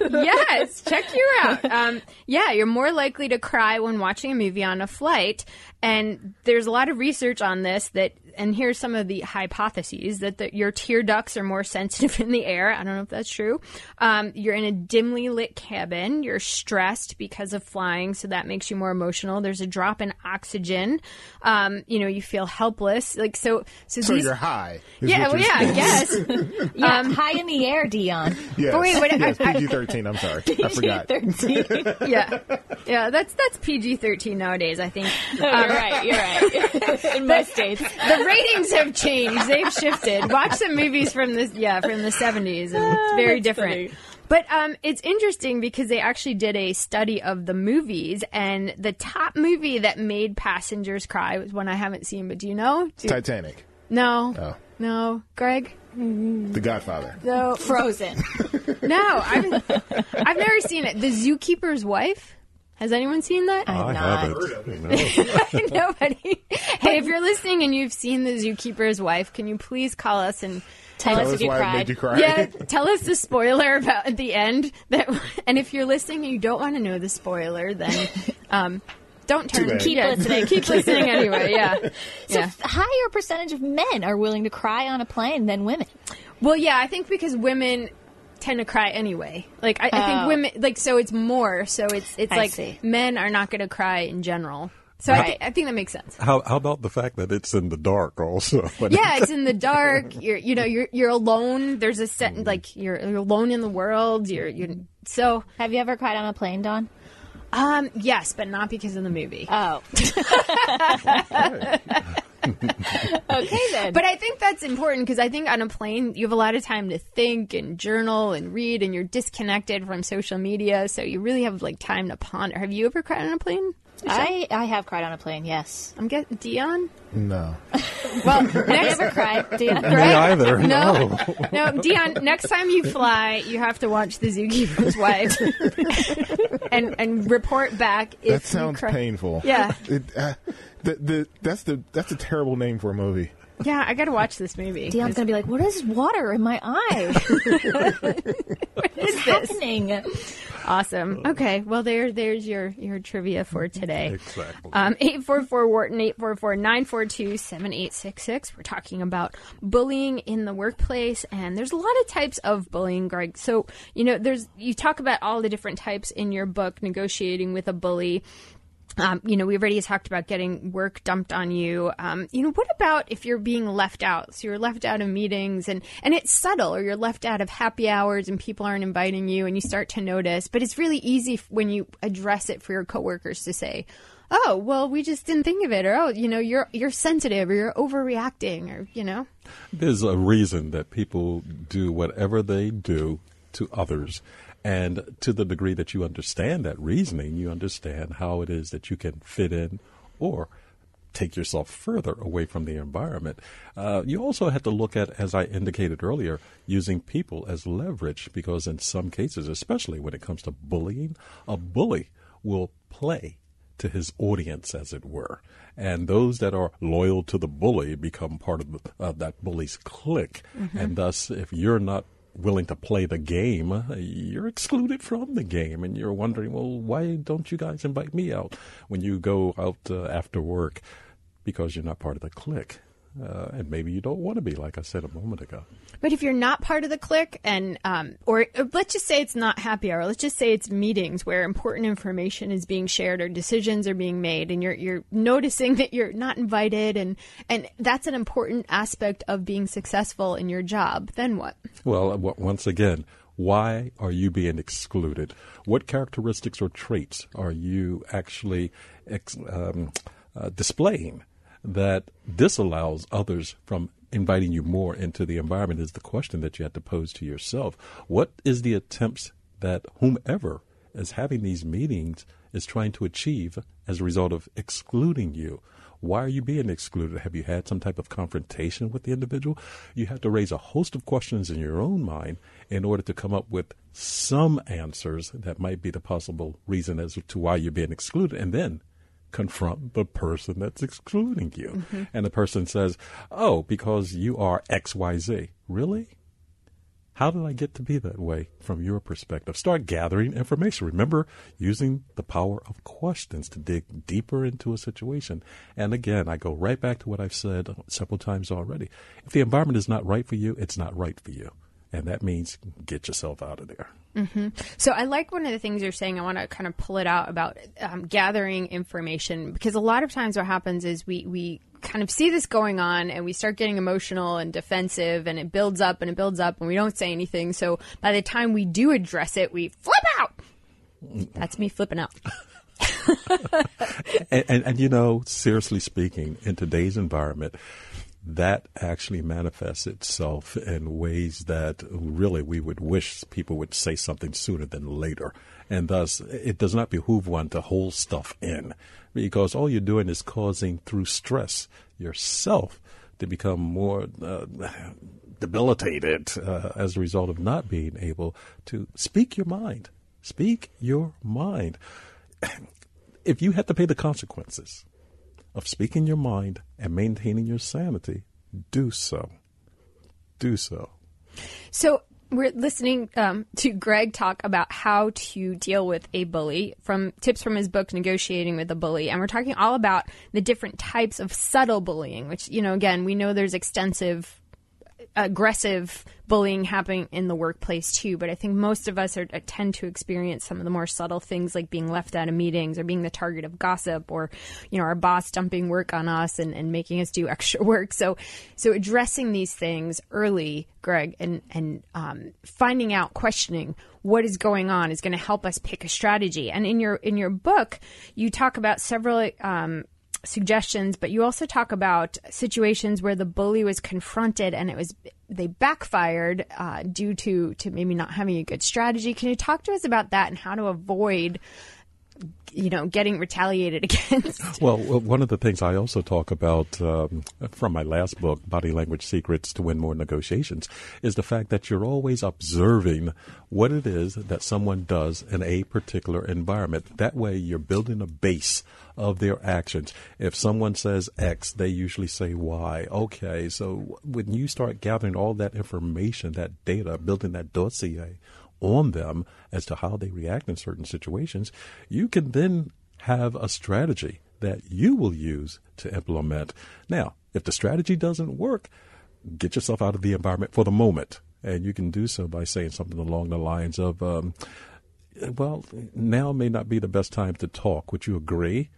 Speaker 2: yes, check you out. [laughs] Um, yeah, you're more likely to cry when watching a movie on a flight. And there's a lot of research on this that, and here's some of the hypotheses that the, your tear ducts are more [laughs] sensitive in the air. I don't know if that's true. Um, you're in a dimly lit cabin. You're stressed because of flying, so that makes you more emotional. There's a drop in oxygen. Um, you know, you feel helpless. Like so. So,
Speaker 6: So
Speaker 2: these,
Speaker 6: you're high.
Speaker 2: yeah, well,
Speaker 6: you're
Speaker 2: yeah, I
Speaker 6: saying.
Speaker 2: guess. [laughs]
Speaker 7: Yeah, high in the air, Dion.
Speaker 6: Yes.
Speaker 2: But wait, wait,
Speaker 6: yes, PG-13. I'm sorry. I forgot.
Speaker 7: Thirteen. [laughs]
Speaker 2: yeah, yeah. That's that's PG thirteen nowadays. I think
Speaker 7: you're right. You're right. in most states.
Speaker 2: the ratings have changed. They've shifted. Watch some movies from the yeah from the seventies, and it's very
Speaker 7: that's
Speaker 2: different.
Speaker 7: funny.
Speaker 2: But um, it's interesting because they actually did a study of the movies, and the top movie that made passengers cry was one I haven't seen. But do you know? Do-
Speaker 6: Titanic.
Speaker 2: no,
Speaker 6: Oh.
Speaker 2: no, Greg.
Speaker 6: The Godfather.
Speaker 2: No,
Speaker 7: Frozen. [laughs]
Speaker 2: no. I've I've never seen it. The Zookeeper's Wife. Has anyone seen that?
Speaker 3: I
Speaker 7: not.
Speaker 3: haven't. [laughs] No.
Speaker 2: Nobody. Hey, if you're listening and you've seen The Zookeeper's Wife, can you please call us and
Speaker 7: Tell,
Speaker 6: Tell
Speaker 7: us
Speaker 6: us
Speaker 7: if you
Speaker 6: why it
Speaker 7: cried.
Speaker 6: made you cry.
Speaker 2: yeah, tell us the spoiler about the end. That and if you're listening and you don't want to know the spoiler, then um, don't turn.
Speaker 6: bad.
Speaker 7: Keep
Speaker 2: yeah,
Speaker 7: listening.
Speaker 2: Keep [laughs] listening anyway. Yeah.
Speaker 7: So
Speaker 2: yeah.
Speaker 7: higher percentage of men are willing to cry on a plane than women.
Speaker 2: Well, yeah, I think because women tend to cry anyway. Like I, I think
Speaker 7: Oh.
Speaker 2: women like so it's more. So it's it's
Speaker 7: I
Speaker 2: like
Speaker 7: see.
Speaker 2: men are not going to cry in general. So I,
Speaker 7: Right.
Speaker 2: thi- I think that makes sense.
Speaker 3: How, how about the fact that it's in the dark also? [laughs]
Speaker 2: Yeah, it's [laughs] in the dark. You're, you know, you're you're alone. There's a set like you're, you're alone in the world. You're you so
Speaker 7: Have you ever cried on a plane, Dawn?
Speaker 2: um yes, but not because of the movie.
Speaker 7: Oh. [laughs] [laughs] okay then.
Speaker 2: But I think that's important because I think on a plane you have a lot of time to think and journal and read, and you're disconnected from social media, so you really have like time to ponder. Have you ever cried on a plane?
Speaker 7: I I have cried on a plane. Yes.
Speaker 2: I'm getting Dion.
Speaker 6: No. [laughs]
Speaker 2: Well,
Speaker 7: Have you
Speaker 2: next
Speaker 7: ever cried, [laughs] Dion?
Speaker 3: Me either.
Speaker 2: No,
Speaker 3: No. [laughs]
Speaker 2: no, Dion. Next time you fly, you have to watch The Zookeeper's Wife, and and report back if
Speaker 6: That sounds
Speaker 2: you cry.
Speaker 6: painful.
Speaker 2: Yeah.
Speaker 6: It, uh, the, the, that's the that's a terrible name for a movie.
Speaker 2: Yeah, I got to watch this movie.
Speaker 7: Dion's gonna be like, "What is water in my eye? [laughs] what is happening?"
Speaker 2: Awesome. Okay. Well, there, there's your your trivia for today.
Speaker 3: Exactly.
Speaker 2: Um, 844 Wharton, 844 942 7866. We're talking about bullying in the workplace, and there's a lot of types of bullying, Greg. So, you know, there's, you talk about all the different types in your book, Negotiating with a Bully. Um, you know, we already talked about getting work dumped on you. Um, you know, what about if you're being left out? So you're left out of meetings and, and it's subtle or you're left out of happy hours and people aren't inviting you and you start to notice, but it's really easy when you address it for your coworkers to say, Oh, well, we just didn't think of it. Or, oh, you know, you're, you're sensitive or you're overreacting or, you know,
Speaker 3: There's a reason that people do whatever they do to others. And to the degree that you understand that reasoning, you understand how it is that you can fit in or take yourself further away from the environment. Uh, you also have to look at, as I indicated earlier, using people as leverage because in some cases, especially when it comes to bullying, a bully will play to his audience, as it were. And those that are loyal to the bully become part of the, uh, that bully's clique. And thus, if you're not willing to play the game, you're excluded from the game. And you're wondering, well, why don't you guys invite me out when you go out uh, after work? Because you're not part of the clique. Uh, and maybe you don't want to be, like I said a moment ago.
Speaker 2: But if you're not part of the clique, and um, or, or let's just say it's not happy hour, let's just say it's meetings where important information is being shared or decisions are being made, and you're you're noticing that you're not invited, and and that's an important aspect of being successful in your job. Then what?
Speaker 3: Well, w- once again, why are you being excluded? What characteristics or traits are you actually ex- um, uh, displaying that disallows others from inviting you more into the environment? Is the question that you have to pose to yourself. What is the attempts that whomever is having these meetings is trying to achieve as a result of excluding you? Why are you being excluded? Have you had some type of confrontation with the individual? You have to raise a host of questions in your own mind in order to come up with some answers that might be the possible reason as to why you're being excluded. And then confront the person that's excluding you. Mm-hmm. And the person says, Oh, because you are XYZ. Really? How did I get to be that way from your perspective? Start gathering information. Remember, using the power of questions to dig deeper into a situation. And again, I go right back to what I've said several times already. If the environment is not right for you, it's not right for you. And that means get yourself out of there.
Speaker 2: So I like one of the things you're saying. I want to kind of pull it out about um, gathering information because a lot of times what happens is we we kind of see this going on and we start getting emotional and defensive and it builds up and it builds up and we don't say anything. So by the time we do address it, we flip out. That's me flipping out. [laughs]
Speaker 3: and, and, and you know, seriously speaking, in today's environment, that actually manifests itself in ways that really we would wish people would say something sooner than later. And thus, it does not behoove one to hold stuff in because all you're doing is causing through stress yourself to become more uh, debilitated uh, as a result of not being able to speak your mind. Speak your mind. [clears throat] If you had to pay the consequences of speaking your mind and maintaining your sanity, do so. Do so.
Speaker 2: So we're listening um, to Greg talk about how to deal with a bully from tips from his book negotiating with a bully and we're talking all about the different types of subtle bullying which you know again we know there's extensive aggressive bullying happening in the workplace too but i think most of us are, tend to experience some of the more subtle things like being left out of meetings or being the target of gossip or you know our boss dumping work on us and, and making us do [laughs] extra work. So so addressing these things early greg and and um, finding out questioning what is going on is going to help us pick a strategy. And in your in your book you talk about several um, suggestions, but you also talk about situations where the bully was confronted and it was they backfired uh, due to to maybe not having a good strategy. Can you talk to us about that and how to avoid you know, getting retaliated [laughs] against.
Speaker 3: Well, one of the things I also talk about um, from my last book, Body Language Secrets to Win More Negotiations, is the fact that you're always observing what it is that someone does in a particular environment. That way, you're building a base of their actions. If someone says X, they usually say Y. Okay, so when you start gathering all that information, that data, building that dossier on them as to how they react in certain situations, you can then have a strategy that you will use to implement. Now, if the strategy doesn't work, get yourself out of the environment for the moment. And you can do so by saying something along the lines of, um, well, now may not be the best time to talk. Would you agree?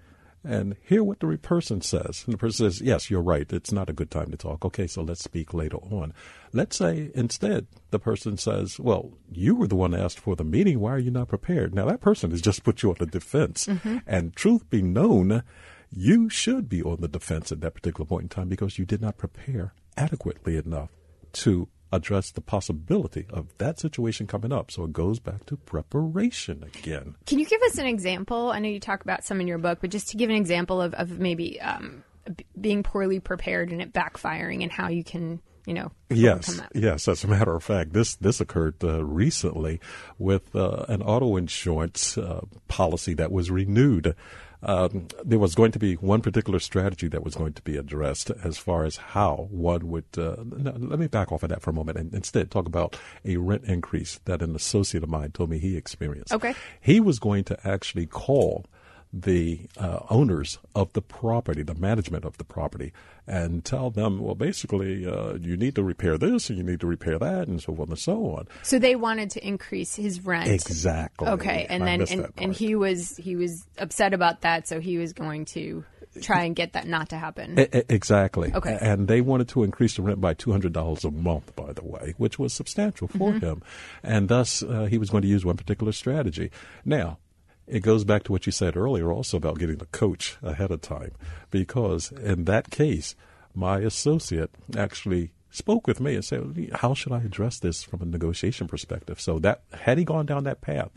Speaker 3: And hear what the person says. And the person says, Yes, you're right. It's not a good time to talk. Okay, so let's speak later on. Let's say instead the person says, Well, you were the one asked for the meeting. Why are you not prepared? Now, that person has just put you on the defense. Mm-hmm. And truth be known, you should be on the defense at that particular point in time because you did not prepare adequately enough to address the possibility of that situation coming up. So it goes back to preparation again.
Speaker 2: Can you give us an example? I know you talk about some in your book, but just to give an example of, of maybe um, b- being poorly prepared and it backfiring and how you can you know
Speaker 3: yes yes as a matter of fact this this occurred uh, recently with uh, an auto insurance uh, policy that was renewed um, there was going to be one particular strategy that was going to be addressed as far as how one would. Uh, no, let me back off of that for a moment and instead talk about a rent increase that an associate of mine told me he experienced.
Speaker 2: Okay.
Speaker 3: He was going to actually call the uh, owners of the property, the management of the property, and tell them, well, basically, uh, you need to repair this and you need to repair that, and so on and so on.
Speaker 2: So they wanted to increase his rent.
Speaker 3: Exactly.
Speaker 2: Okay, and
Speaker 3: I
Speaker 2: then and, and he was he was upset about that, so he was going to try and get that not to happen.
Speaker 3: exactly.
Speaker 2: Okay.
Speaker 3: And they wanted to increase the rent by two hundred dollars a month, by the way, which was substantial for mm-hmm. him, and thus uh, he was going to use one particular strategy. Now it goes back to what you said earlier also about getting the coach ahead of time. Because in that case, my associate actually spoke with me and said, How should I address this from a negotiation perspective? So that had he gone down that path,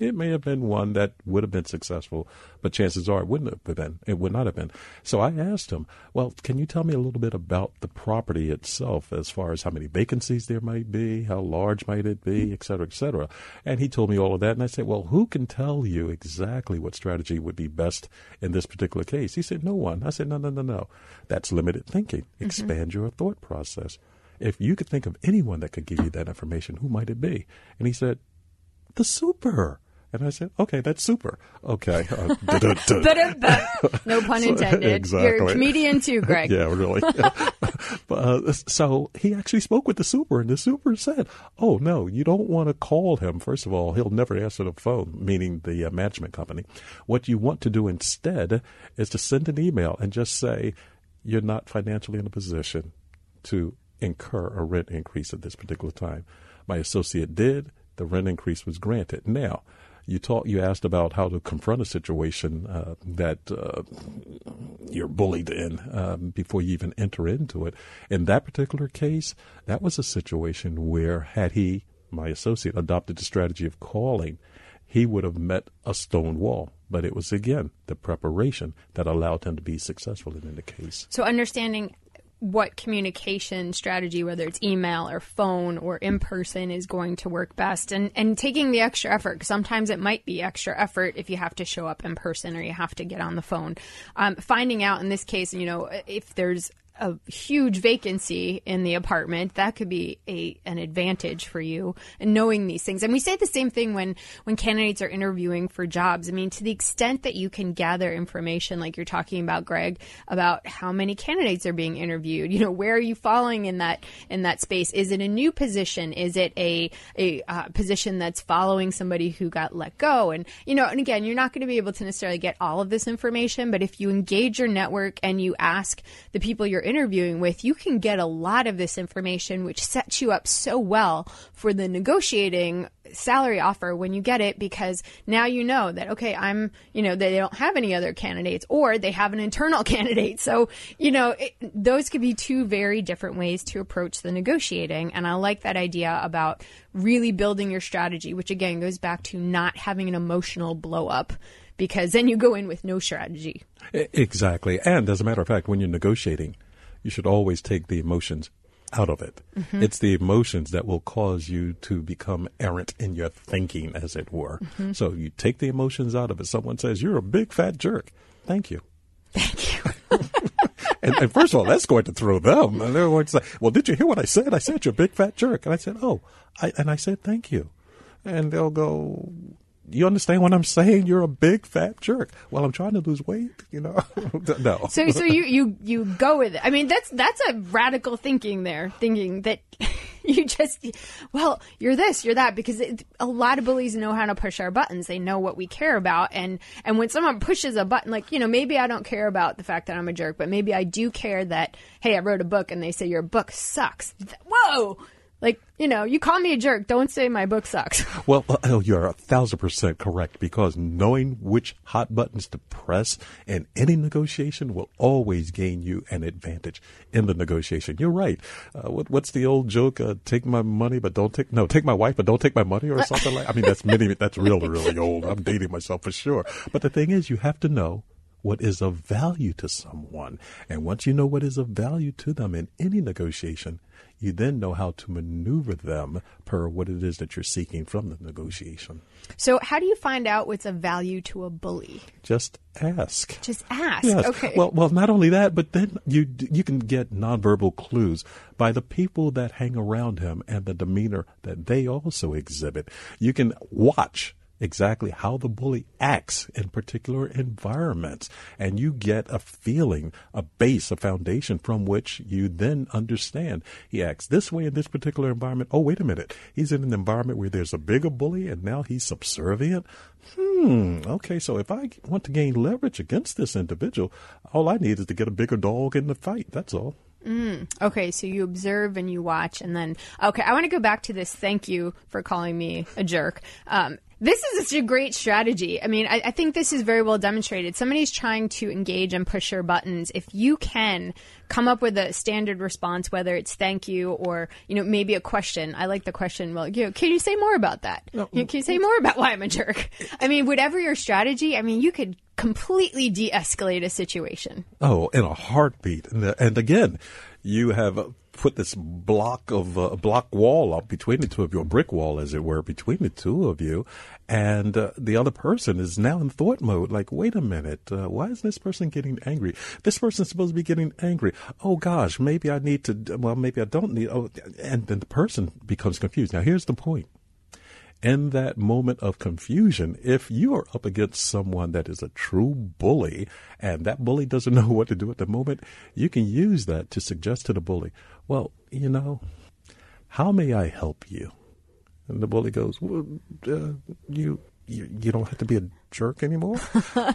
Speaker 3: it may have been one that would have been successful, but chances are it wouldn't have been. It would not have been. So I asked him, well, can you tell me a little bit about the property itself as far as how many vacancies there might be, how large might it be, et cetera, et cetera. And he told me all of that. And I said, well, who can tell you exactly what strategy would be best in this particular case? He said, no one. I said, no, no, no, no. That's limited thinking. Mm-hmm. Expand your thought process. If you could think of anyone that could give you that information, who might it be? And he said, the super. And I said, okay, that's super. Okay. Uh, [laughs]
Speaker 2: no [laughs] pun intended.
Speaker 3: exactly.
Speaker 2: You're a comedian too, Greg. [laughs]
Speaker 3: yeah, really. but, uh, so he actually spoke with the super, and the super said, oh, no, you don't want to call him. First of all, he'll never answer the phone, meaning the uh, management company. What you want to do instead is to send an email and just say, you're not financially in a position to incur a rent increase at this particular time. My associate did. The rent increase was granted. Now, you talk, you asked about how to confront a situation uh, that uh, you're bullied in um, before you even enter into it. In that particular case, that was a situation where had he, my associate, adopted the strategy of calling, he would have met a stone wall. But it was again the preparation that allowed him to be successful in the case.
Speaker 2: So understanding what communication strategy, whether it's email or phone or in person, is going to work best, and and taking the extra effort. Sometimes it might be extra effort if you have to show up in person or you have to get on the phone. Um, finding out in this case, you know, if there's a huge vacancy in the apartment, that could be a an advantage for you and knowing these things. And we say the same thing when when candidates are interviewing for jobs. I mean, to the extent that you can gather information like you're talking about Greg about how many candidates are being interviewed, you know, where are you falling in that in that space? Is it a new position? Is it a a uh, position that's following somebody who got let go? And you know, and again, you're not going to be able to necessarily get all of this information, but if you engage your network and you ask the people you're interviewing with, you can get a lot of this information, which sets you up so well for the negotiating salary offer when you get it because now you know that okay i'm you know they don't have any other candidates or they have an internal [laughs] candidate so you know it, those could be two very different ways to approach the negotiating and i like that idea about really building your strategy which again goes back to not having an emotional blow up because then you go in with no strategy.
Speaker 3: Exactly. And as a matter of fact, when you're negotiating, you should always take the emotions out of it. Mm-hmm. It's the emotions that will cause you to become errant in your thinking, as it were. Mm-hmm. So you take the emotions out of it. Someone says, You're a big fat jerk. Thank you.
Speaker 2: Thank you. [laughs]
Speaker 3: And, and first of all, that's going to throw them. And they're going to say, "Well, did you hear what I said? I said you're a big fat jerk." And I said, "Oh," I, and I said, "Thank you." And they'll go, "You understand what I'm saying? You're a big fat jerk." Well, I'm trying to lose weight. You know, [laughs] no.
Speaker 2: So, so you, you, you go with it. I mean, that's, that's a radical thinking there, thinking that [laughs] you just, well, you're this, you're that, because it, a lot of bullies know how to push our buttons. They know what we care about. And, and when someone pushes a button, like, you know, maybe I don't care about the fact that I'm a jerk, but maybe I do care that, hey, I wrote a book and they say your book sucks. Whoa! Like, you know, you call me a jerk. Don't say my book sucks. [laughs]
Speaker 3: Well, uh, oh, you're a thousand percent correct because knowing which hot buttons to press in any negotiation will always gain you an advantage in the negotiation. You're right. Uh, what, what's the old joke? Uh, take my money, but don't take no. Take my wife, but don't take my money, or something like. I mean, that's many. That's really, really old. I'm dating myself for sure. But the thing is, you have to know what is of value to someone. And once you know what is of value to them in any negotiation, you then know how to maneuver them per what it is that you're seeking from the negotiation.
Speaker 2: So, how do you find out what's of value to a bully?
Speaker 3: Just ask.
Speaker 2: Just ask.
Speaker 3: Yes.
Speaker 2: Okay.
Speaker 3: Well, well, not only that, but then you you can get nonverbal clues by the people that hang around him and the demeanor that they also exhibit. You can watch exactly how the bully acts in particular environments, and you get a feeling, a base, a foundation from which you then understand he acts this way in this particular environment. Oh, wait a minute, he's in an environment where there's a bigger bully, and now he's subservient. Hmm. Okay, so if I want to gain leverage against this individual, all I need is to get a bigger dog in the fight. That's all. Hmm.
Speaker 2: Okay, so you observe and you watch, and then okay, I want to go back to this. Thank you for calling me a jerk. Um, this is such a great strategy. I mean, I, I think this is very well demonstrated. Somebody's trying to engage and push your buttons. If you can come up with a standard response, whether it's thank you or you know maybe a question. I like the question. Well, you know, can you say more about that? You know, can you say more about why I'm a jerk? I mean, whatever your strategy, I mean, you could completely de-escalate a situation.
Speaker 3: Oh, in a heartbeat. And, and again, you have put this block of uh, block wall up between the two of you, a brick wall, as it were, between the two of you, and uh, the other person is now in thought mode. Like, wait a minute, uh, why is this person getting angry? This person's supposed to be getting angry. Oh gosh, maybe I need to. Well, maybe I don't need. Oh, and then the person becomes confused. Now, here's the point in that moment of confusion, if you are up against someone that is a true bully and that bully doesn't [laughs] know what to do at the moment, you can use that to suggest to the bully, well, you know, how may I help you? And the bully goes, well, uh, you, you, you don't have to be a jerk anymore. [laughs]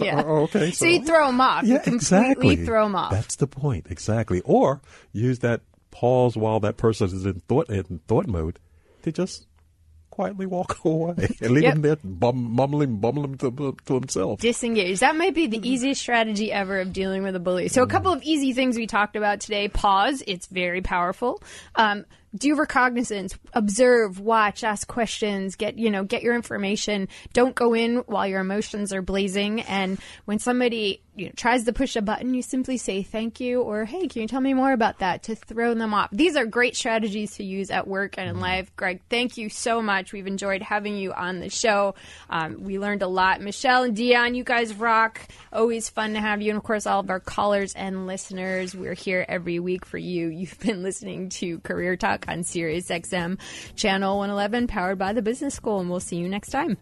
Speaker 2: Yeah.
Speaker 3: Oh, okay.
Speaker 2: So you throw them off.
Speaker 3: Yeah, exactly.
Speaker 2: throw them off.
Speaker 3: That's the point, exactly. Or use that pause while that person is in thought in thought mode to just quietly walk [laughs] away and leave
Speaker 2: Yep.
Speaker 3: him there bum, mumbling, bumbling to, to himself.
Speaker 2: disengage. That might be the easiest strategy ever of dealing with a bully. So, a couple of easy things we talked about today pause, it's very powerful. Um, do recognizance, observe, watch, ask questions, get, you know, get your information. Don't go in while your emotions are blazing. And when somebody, you know, tries to push a button, you simply say thank you or, hey, can you tell me more about that to throw them off. These are great strategies to use at work and in life. Greg, thank you so much. We've enjoyed having you on the show. Um, we learned a lot. Michelle and Dion, you guys rock. Always fun to have you. And of course, all of our callers and listeners. We're here every week for you. You've been listening to Career Talk on Sirius XM Channel 111, powered by the Business School. And we'll see you next time.